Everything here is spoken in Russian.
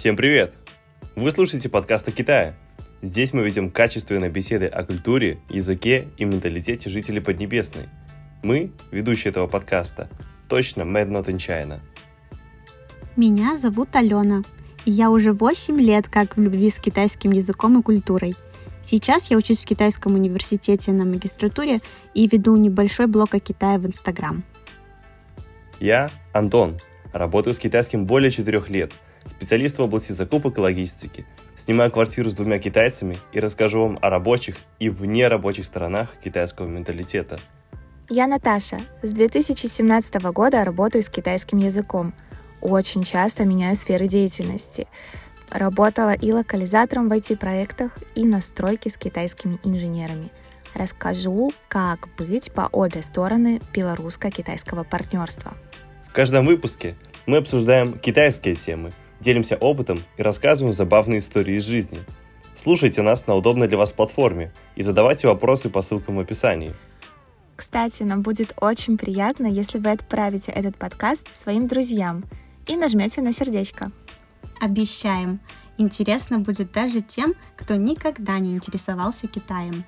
Всем привет! Вы слушаете подкаст о Китае. Здесь мы ведем качественные беседы о культуре, языке и менталитете жителей Поднебесной. Мы, ведущие этого подкаста, точно Mad Not in China. Меня зовут Алена, и я уже 8 лет как в любви с китайским языком и культурой. Сейчас я учусь в китайском университете на магистратуре и веду небольшой блог о Китае в Инстаграм. Я Антон, работаю с китайским более 4 лет, специалист в области закупок и логистики. Снимаю квартиру с двумя китайцами и расскажу вам о рабочих и вне рабочих сторонах китайского менталитета. Я Наташа. С 2017 года работаю с китайским языком. Очень часто меняю сферы деятельности. Работала и локализатором в IT-проектах, и на стройке с китайскими инженерами. Расскажу, как быть по обе стороны белорусско-китайского партнерства. В каждом выпуске мы обсуждаем китайские темы, делимся опытом и рассказываем забавные истории из жизни. Слушайте нас на удобной для вас платформе и задавайте вопросы по ссылкам в описании. Кстати, нам будет очень приятно, если вы отправите этот подкаст своим друзьям и нажмете на сердечко. Обещаем, интересно будет даже тем, кто никогда не интересовался Китаем.